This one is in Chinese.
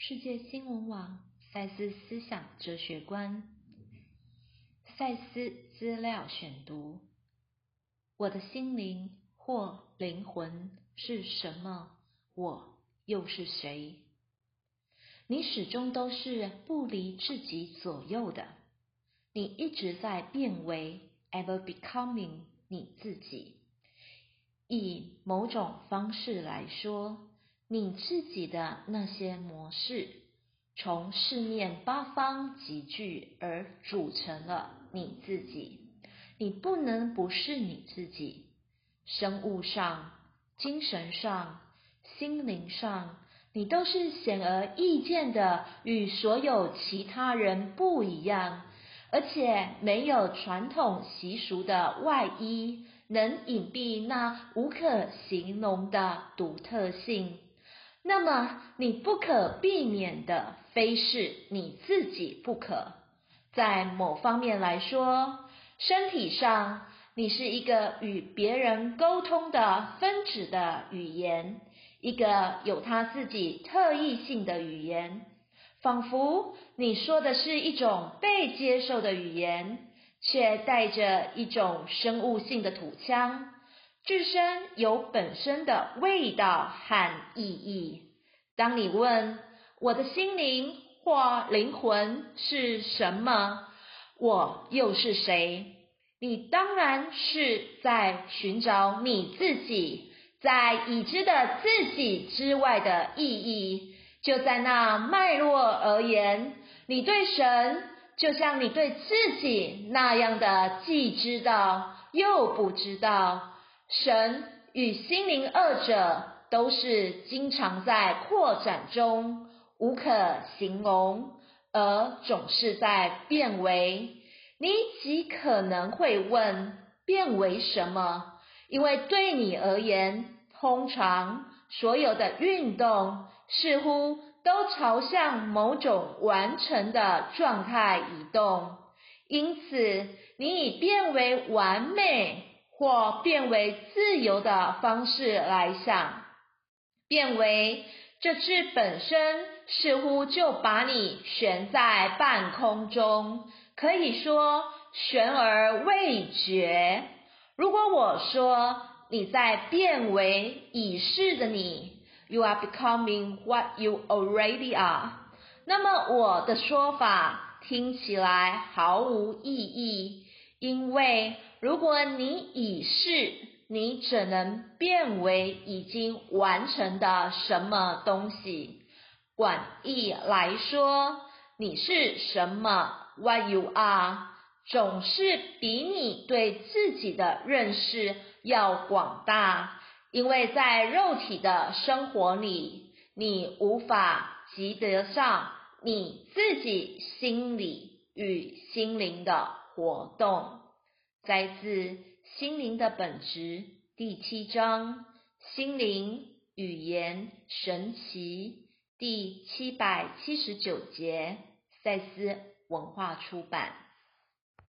世界新闻网赛斯思想哲学观，赛斯资料选读。我的心灵或灵魂是什么？我又是谁？你始终都是不离自己左右的，你一直在变为 ever becoming 你自己。以某种方式来说，你自己的那些模式，从四面八方集聚而组成了你自己。你不能不是你自己。生物上、精神上、心灵上，你都是显而易见的，与所有其他人不一样，而且没有传统习俗的外衣。能隐蔽那无可形容的独特性，那么你不可避免的非是你自己不可。在某方面来说，身体上你是一个与别人沟通的分子的语言，一个有他自己特异性的语言，仿佛你说的是一种被接受的语言。却带着一种生物性的土腔，自身有本身的味道和意义。当你问我的心灵或灵魂是什么，我又是谁？你当然是在寻找你自己，在已知的自己之外的意义。就在那脉络而言，你对神。就像你对自己那样的既知道又不知道，神与心灵二者都是经常在扩展中，无可形容，而总是在变为。你极可能会问：变为什么？因为对你而言，通常所有的运动似乎。都朝向某种完成的状态移动，因此你以变为完美或变为自由的方式来想，变为这字本身似乎就把你悬在半空中，可以说悬而未决。如果我说你在变为已逝的你。You are becoming what you already are。那么我的说法听起来毫无意义，因为如果你已是，你只能变为已经完成的什么东西。广义来说，你是什么？What you are，总是比你对自己的认识要广大。因为在肉体的生活里，你无法及得上你自己心理与心灵的活动。摘自《心灵的本质》第七章《心灵语言神奇》第七百七十九节，赛斯文化出版。